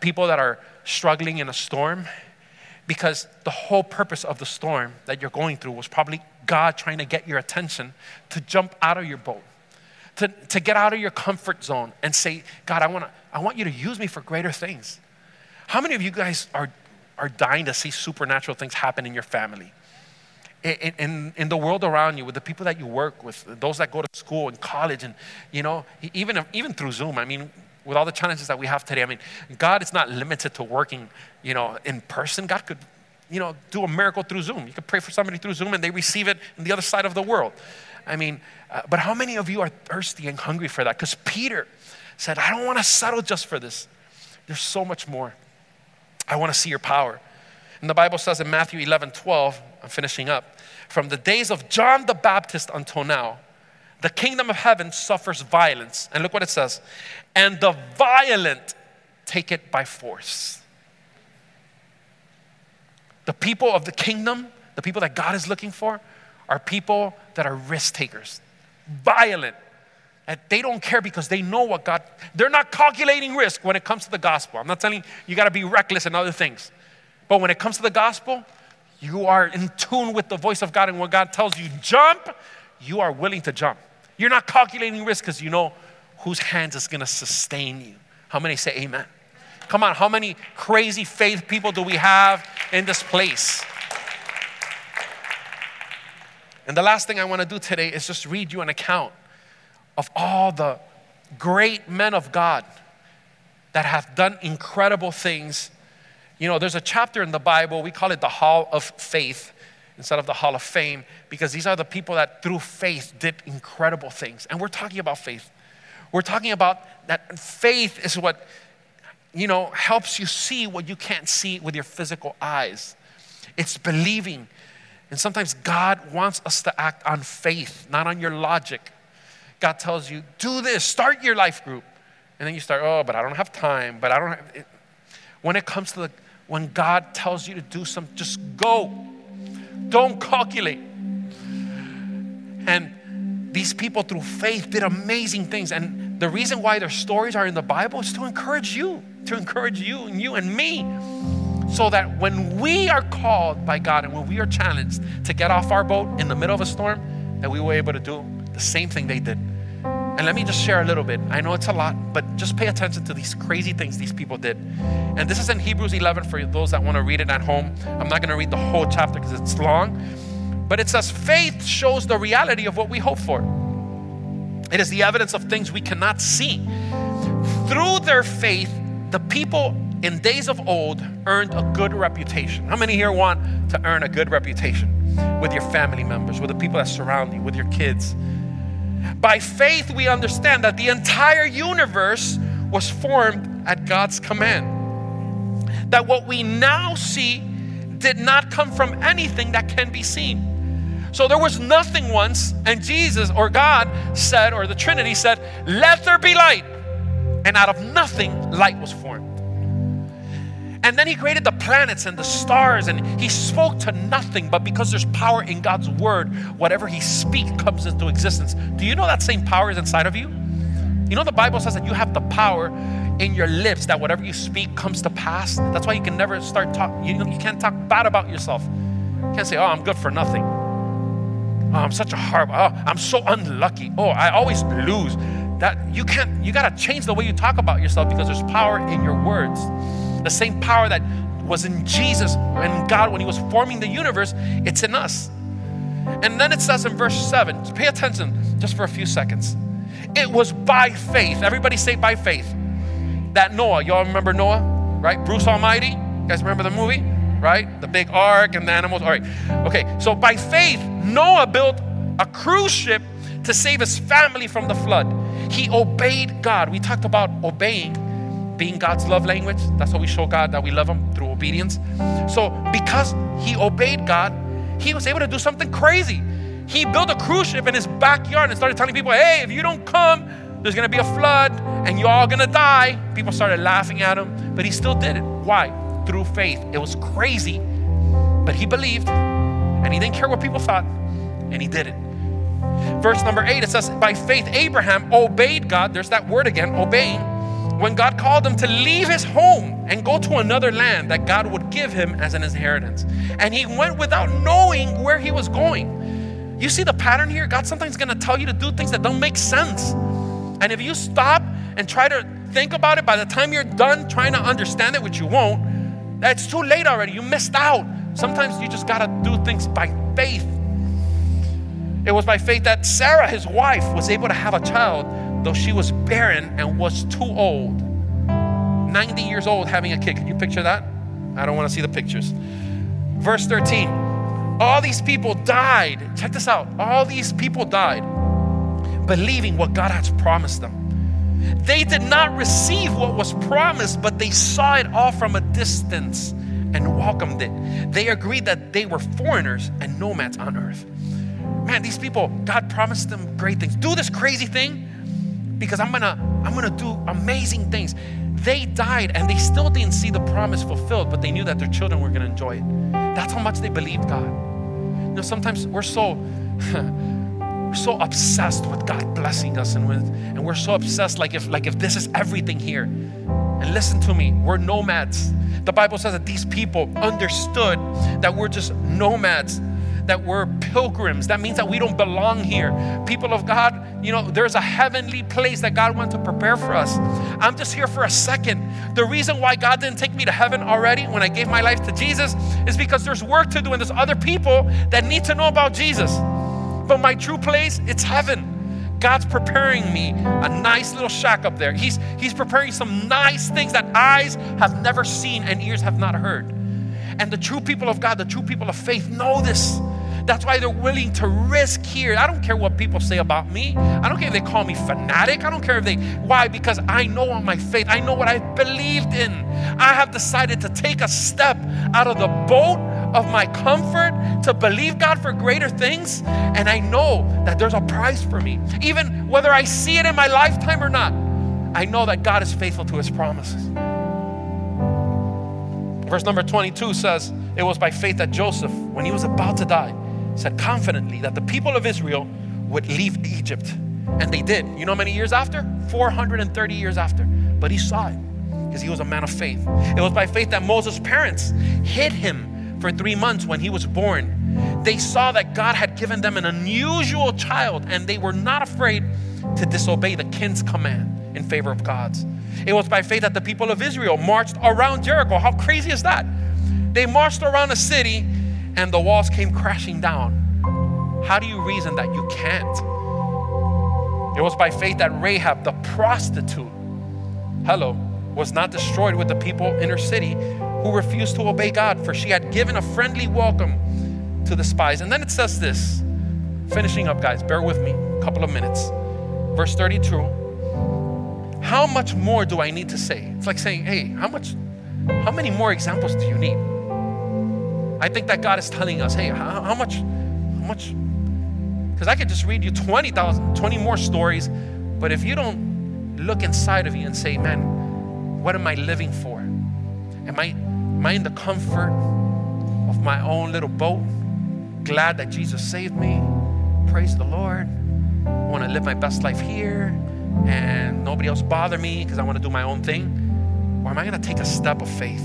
People that are struggling in a storm, because the whole purpose of the storm that you're going through was probably God trying to get your attention to jump out of your boat, to, to get out of your comfort zone and say, God, I, wanna, I want you to use me for greater things. How many of you guys are, are dying to see supernatural things happen in your family? In, in, in, the world around you, with the people that you work with, those that go to school and college, and you know, even, even through Zoom. I mean, with all the challenges that we have today, I mean, God is not limited to working, you know, in person. God could you know, do a miracle through Zoom. You could pray for somebody through Zoom and they receive it on the other side of the world. I mean, uh, but how many of you are thirsty and hungry for that? Because Peter said, I don't want to settle just for this. There's so much more. I want to see your power. And the Bible says in Matthew 11, 12, I'm finishing up, from the days of John the Baptist until now, the kingdom of heaven suffers violence. And look what it says. And the violent take it by force. The people of the kingdom, the people that God is looking for, are people that are risk takers, violent. That they don't care because they know what God, they're not calculating risk when it comes to the gospel. I'm not telling you you got to be reckless in other things. But when it comes to the gospel, you are in tune with the voice of God and when God tells you jump, you are willing to jump. You're not calculating risk because you know whose hands is going to sustain you. How many say amen? Come on, how many crazy faith people do we have in this place? And the last thing I want to do today is just read you an account of all the great men of God that have done incredible things. You know, there's a chapter in the Bible, we call it the Hall of Faith instead of the Hall of Fame, because these are the people that through faith did incredible things. And we're talking about faith. We're talking about that faith is what you know, helps you see what you can't see with your physical eyes. It's believing. And sometimes God wants us to act on faith, not on your logic. God tells you, do this, start your life group. And then you start, oh, but I don't have time, but I don't have. It. When it comes to the, when God tells you to do something, just go. Don't calculate. And these people through faith did amazing things. And the reason why their stories are in the Bible is to encourage you to encourage you and you and me so that when we are called by God and when we are challenged to get off our boat in the middle of a storm, that we were able to do the same thing they did. And let me just share a little bit. I know it's a lot, but just pay attention to these crazy things these people did. And this is in Hebrews 11 for those that want to read it at home. I'm not going to read the whole chapter because it's long. But it says faith shows the reality of what we hope for. It is the evidence of things we cannot see. Through their faith, the people in days of old earned a good reputation. How many here want to earn a good reputation with your family members, with the people that surround you, with your kids? By faith, we understand that the entire universe was formed at God's command. That what we now see did not come from anything that can be seen. So there was nothing once, and Jesus or God said, or the Trinity said, Let there be light. And out of nothing, light was formed. And then he created the planets and the stars, and he spoke to nothing. But because there's power in God's word, whatever he speaks comes into existence. Do you know that same power is inside of you? You know, the Bible says that you have the power in your lips that whatever you speak comes to pass. That's why you can never start talking. You, you can't talk bad about yourself. You can't say, oh, I'm good for nothing. Oh, I'm such a horrible, oh, I'm so unlucky. Oh, I always lose. That you can't, you gotta change the way you talk about yourself because there's power in your words. The same power that was in Jesus and God when He was forming the universe, it's in us. And then it says in verse 7, pay attention just for a few seconds. It was by faith. Everybody say by faith. That Noah, y'all remember Noah, right? Bruce Almighty. You guys remember the movie, right? The big ark and the animals. All right. Okay, so by faith, Noah built a cruise ship to save his family from the flood. He obeyed God. We talked about obeying being God's love language. That's how we show God that we love Him through obedience. So, because he obeyed God, he was able to do something crazy. He built a cruise ship in his backyard and started telling people, hey, if you don't come, there's gonna be a flood and you're all gonna die. People started laughing at him, but he still did it. Why? Through faith. It was crazy, but he believed and he didn't care what people thought, and he did it. Verse number eight, it says, By faith, Abraham obeyed God. There's that word again, obeying. When God called him to leave his home and go to another land that God would give him as an inheritance. And he went without knowing where he was going. You see the pattern here? God sometimes gonna tell you to do things that don't make sense. And if you stop and try to think about it, by the time you're done trying to understand it, which you won't, that's too late already. You missed out. Sometimes you just gotta do things by faith. It was by faith that Sarah, his wife, was able to have a child, though she was barren and was too old. 90 years old having a kid. Can you picture that? I don't wanna see the pictures. Verse 13 all these people died. Check this out. All these people died believing what God has promised them. They did not receive what was promised, but they saw it all from a distance and welcomed it. They agreed that they were foreigners and nomads on earth. Man, these people, God promised them great things. Do this crazy thing because I'm gonna, I'm gonna do amazing things. They died and they still didn't see the promise fulfilled, but they knew that their children were gonna enjoy it. That's how much they believed God. You know, sometimes we're so we're so obsessed with God blessing us and with, and we're so obsessed like if like if this is everything here. And listen to me, we're nomads. The Bible says that these people understood that we're just nomads that we're pilgrims. That means that we don't belong here. People of God, you know, there's a heavenly place that God wants to prepare for us. I'm just here for a second. The reason why God didn't take me to heaven already when I gave my life to Jesus is because there's work to do and there's other people that need to know about Jesus. But my true place, it's heaven. God's preparing me a nice little shack up there. He's, he's preparing some nice things that eyes have never seen and ears have not heard. And the true people of God, the true people of faith know this. That's why they're willing to risk here. I don't care what people say about me. I don't care if they call me fanatic. I don't care if they, why? Because I know on my faith. I know what I've believed in. I have decided to take a step out of the boat of my comfort to believe God for greater things. And I know that there's a price for me. Even whether I see it in my lifetime or not, I know that God is faithful to his promises. Verse number 22 says, It was by faith that Joseph, when he was about to die, said confidently that the people of Israel would leave Egypt. And they did. You know many years after? 430 years after. But he saw it because he was a man of faith. It was by faith that Moses' parents hid him for three months when he was born. They saw that God had given them an unusual child and they were not afraid to disobey the king's command in favor of God's. It was by faith that the people of Israel marched around Jericho. How crazy is that? They marched around a city and the walls came crashing down. How do you reason that you can't? It was by faith that Rahab, the prostitute, hello, was not destroyed with the people in her city who refused to obey God, for she had given a friendly welcome to the spies. And then it says this, finishing up, guys, bear with me a couple of minutes. Verse 32 How much more do I need to say? It's like saying, hey, how much, how many more examples do you need? I think that God is telling us, hey, how, how much, how much because I could just read you 20,000, 20 more stories, but if you don't look inside of you and say, man, what am I living for? Am I, am I in the comfort of my own little boat? Glad that Jesus saved me. Praise the Lord. I want to live my best life here and nobody else bother me because I want to do my own thing? Or am I going to take a step of faith?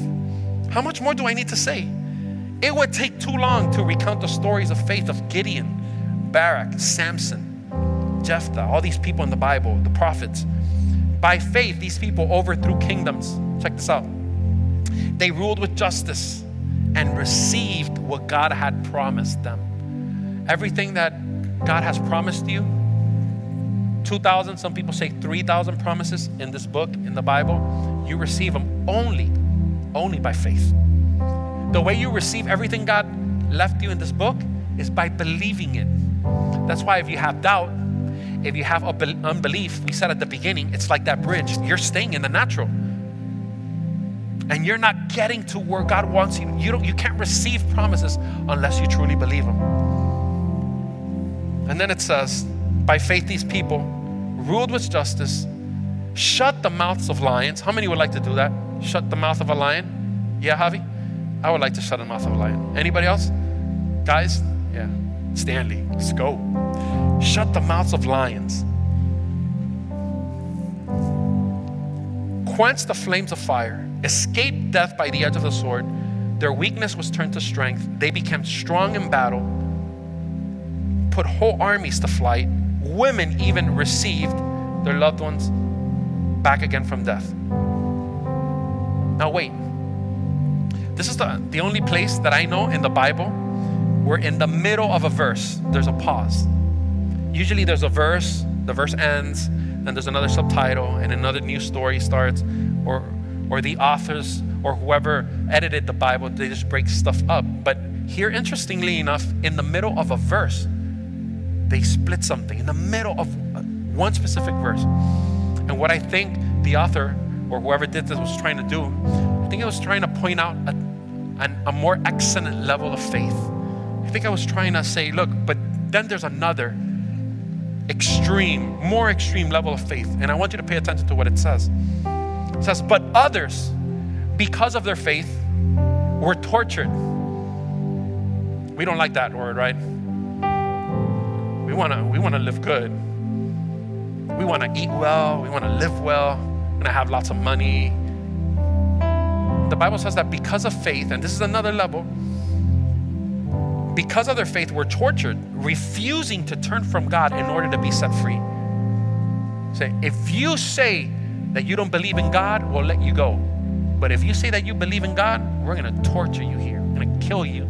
How much more do I need to say? It would take too long to recount the stories of faith of Gideon Barak, Samson, Jephthah, all these people in the Bible, the prophets. By faith, these people overthrew kingdoms. Check this out. They ruled with justice and received what God had promised them. Everything that God has promised you 2,000, some people say 3,000 promises in this book, in the Bible, you receive them only, only by faith. The way you receive everything God left you in this book is by believing it. That's why if you have doubt, if you have unbelief, we said at the beginning, it's like that bridge. You're staying in the natural. And you're not getting to where God wants you. You, don't, you can't receive promises unless you truly believe them. And then it says, by faith, these people ruled with justice, shut the mouths of lions. How many would like to do that? Shut the mouth of a lion? Yeah, Javi? I would like to shut the mouth of a lion. Anybody else? Guys? Yeah. Stanley, let's go. Shut the mouths of lions. Quench the flames of fire. Escape death by the edge of the sword. Their weakness was turned to strength. They became strong in battle. Put whole armies to flight. Women even received their loved ones back again from death. Now, wait. This is the, the only place that I know in the Bible we're in the middle of a verse, there's a pause. Usually there's a verse, the verse ends, and there's another subtitle, and another new story starts, or, or the authors or whoever edited the Bible, they just break stuff up. But here, interestingly enough, in the middle of a verse, they split something in the middle of one specific verse. And what I think the author or whoever did this was trying to do, I think it was trying to point out a, a more excellent level of faith I think I was trying to say, look, but then there's another extreme, more extreme level of faith. And I want you to pay attention to what it says. It says, but others, because of their faith, were tortured. We don't like that word, right? We want to we want to live good. We want to eat well, we want to live well, and have lots of money. The Bible says that because of faith, and this is another level, because of their faith, were tortured, refusing to turn from God in order to be set free. Say, if you say that you don't believe in God, we'll let you go. But if you say that you believe in God, we're going to torture you here, we're to kill you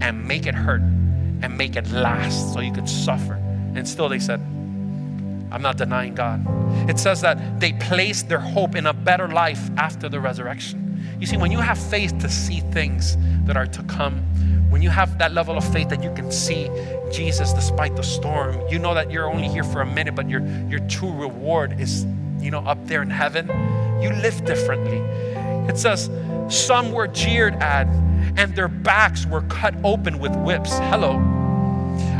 and make it hurt and make it last so you could suffer. And still they said, I'm not denying God. It says that they placed their hope in a better life after the resurrection. You see, when you have faith to see things that are to come, when you have that level of faith that you can see Jesus despite the storm, you know that you're only here for a minute, but your, your true reward is, you know, up there in heaven. You live differently. It says, some were jeered at and their backs were cut open with whips. Hello.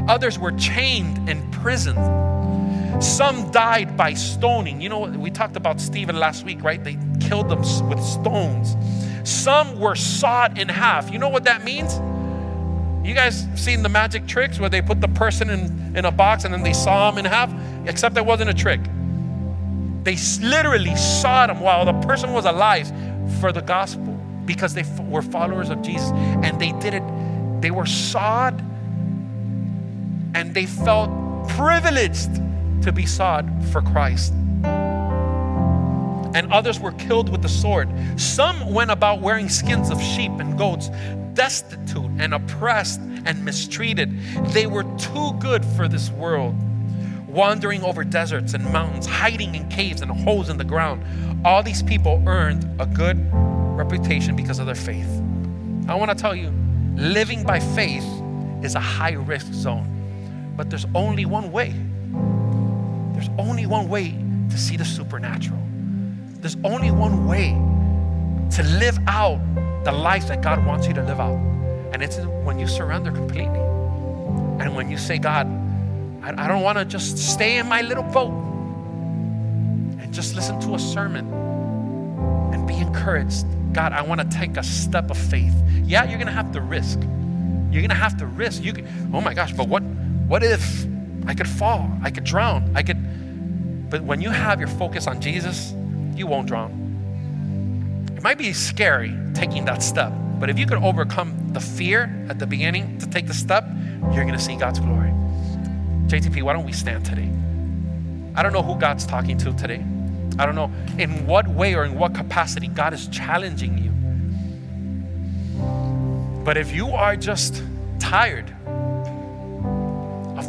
Others were chained in prison. Some died by stoning. You know, we talked about Stephen last week, right? They killed them with stones. Some were sawed in half. You know what that means? You guys seen the magic tricks where they put the person in, in a box and then they saw him in half? Except that wasn't a trick. They literally sawed him while the person was alive for the gospel because they were followers of Jesus. And they did it, they were sawed and they felt privileged to be sought for Christ. And others were killed with the sword. Some went about wearing skins of sheep and goats destitute and oppressed and mistreated. They were too good for this world. wandering over deserts and mountains, hiding in caves and holes in the ground. All these people earned a good reputation because of their faith. I want to tell you, living by faith is a high risk zone, but there's only one way. There's only one way to see the supernatural. There's only one way to live out the life that God wants you to live out. And it's when you surrender completely. And when you say, God, I, don't want to just stay in my little boat and just listen to a sermon and be encouraged. God, I want to take a step of faith. Yeah, you're going to have to risk. You're going to have to risk. You can, oh my gosh, but what, what if I could fall? I could drown. I could. But when you have your focus on Jesus, you won't drown. It might be scary taking that step, but if you could overcome the fear at the beginning to take the step, you're going to see God's glory. JTP, why don't we stand today? I don't know who God's talking to today. I don't know in what way or in what capacity God is challenging you. But if you are just tired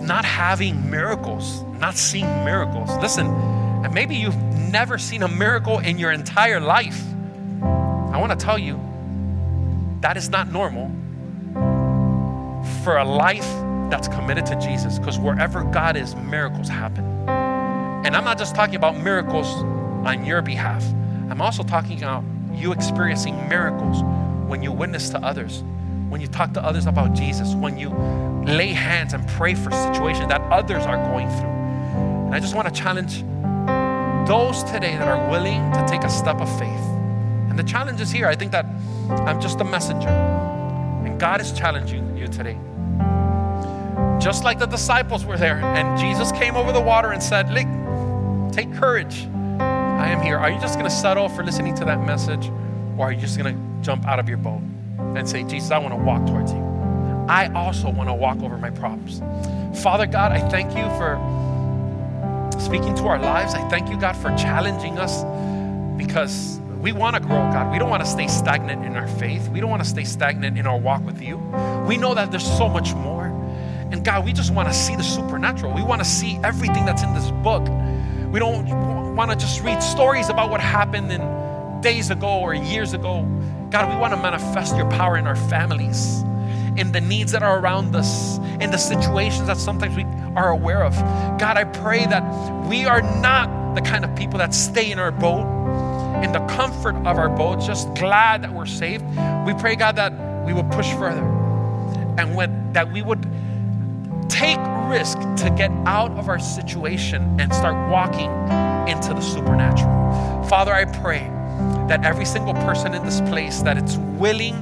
not having miracles, not seeing miracles, listen, and maybe you've never seen a miracle in your entire life, I want to tell you that is not normal for a life that's committed to Jesus because wherever God is, miracles happen. And I'm not just talking about miracles on your behalf, I'm also talking about you experiencing miracles when you witness to others, when you talk to others about Jesus, when you lay hands and pray for situations that others are going through. And I just want to challenge those today that are willing to take a step of faith. And the challenge is here. I think that I'm just a messenger. And God is challenging you today just like the disciples were there. And Jesus came over the water and said, Look, take courage. I am here. Are you just going to settle for listening to that message? Or are you just going to jump out of your boat and say, Jesus, I want to walk towards you? I also want to walk over my problems. Father God, I thank you for speaking to our lives. I thank you, God, for challenging us because we want to grow, God. We don't want to stay stagnant in our faith. We don't want to stay stagnant in our walk with you. We know that there's so much more. And God, we just want to see the supernatural. We want to see everything that's in this book. We don't want to just read stories about what happened in days ago or years ago. God, we want to manifest your power in our families, in the needs that are around us, in the situations that sometimes we are aware of. God, I pray that we are not the kind of people that stay in our boat, in the comfort of our boat, just glad that we're saved. We pray, God, that we would push further and when, that we would take risk to get out of our situation and start walking into the supernatural. Father, I pray that every single person in this place that it's willing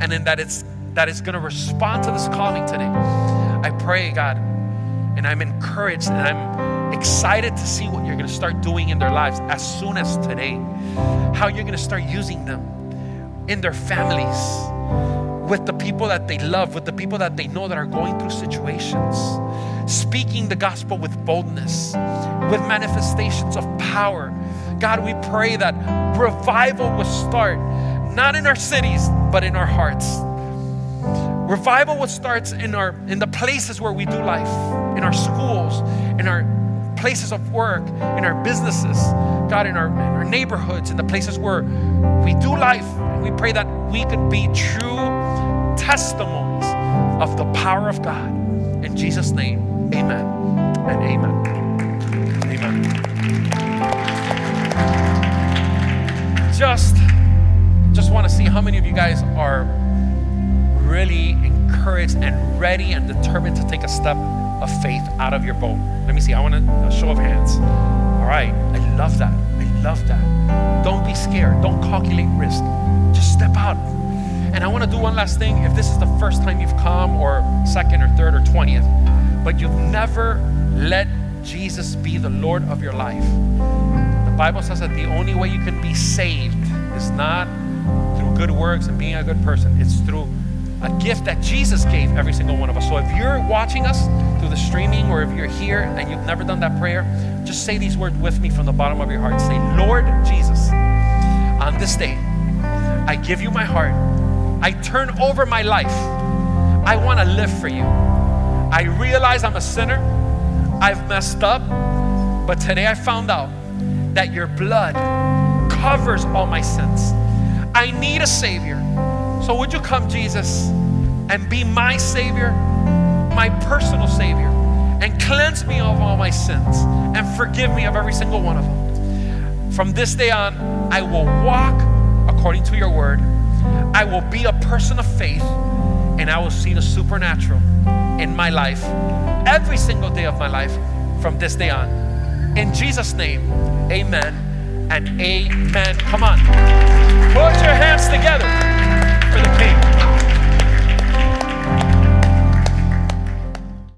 and in that it's that is going to respond to this calling today. I pray, God, and I'm encouraged and I'm excited to see what you're going to start doing in their lives as soon as today. How you're going to start using them in their families with the people that they love, with the people that they know that are going through situations, speaking the gospel with boldness, with manifestations of power. God, we pray that revival will start, not in our cities, but in our hearts. Revival will start in our in the places where we do life, in our schools, in our places of work, in our businesses, God, in our, in our neighborhoods, in the places where we do life. We pray that we could be true testimonies of the power of God. In Jesus' name, amen and. Amen. Just, just want to see how many of you guys are really encouraged and ready and determined to take a step of faith out of your boat. Let me see. I want a show of hands. All right. I love that. I love that. Don't be scared. Don't calculate risk. Just step out and I want to do one last thing. If this is the first time you've come, or second, or third, or twentieth, but you've never let Jesus be the Lord of your life, Bible says that the only way you can be saved is not through good works and being a good person, it's through a gift that Jesus gave every single one of us. So if you're watching us through the streaming, or if you're here and you've never done that prayer, just say these words with me from the bottom of your heart. Say, Lord Jesus, on this day, I give you my heart. I turn over my life. I want to live for you. I realize I'm a sinner. I've messed up, but today I found out that your blood covers all my sins. I need a Savior. So would you come, Jesus, and be my Savior, my personal Savior, and cleanse me of all my sins and forgive me of every single one of them? From this day on, I will walk according to your word. I will be a person of faith and I will see the supernatural in my life every single day of my life from this day on. In Jesus' name, amen and amen. Come on. Put your hands together for the King.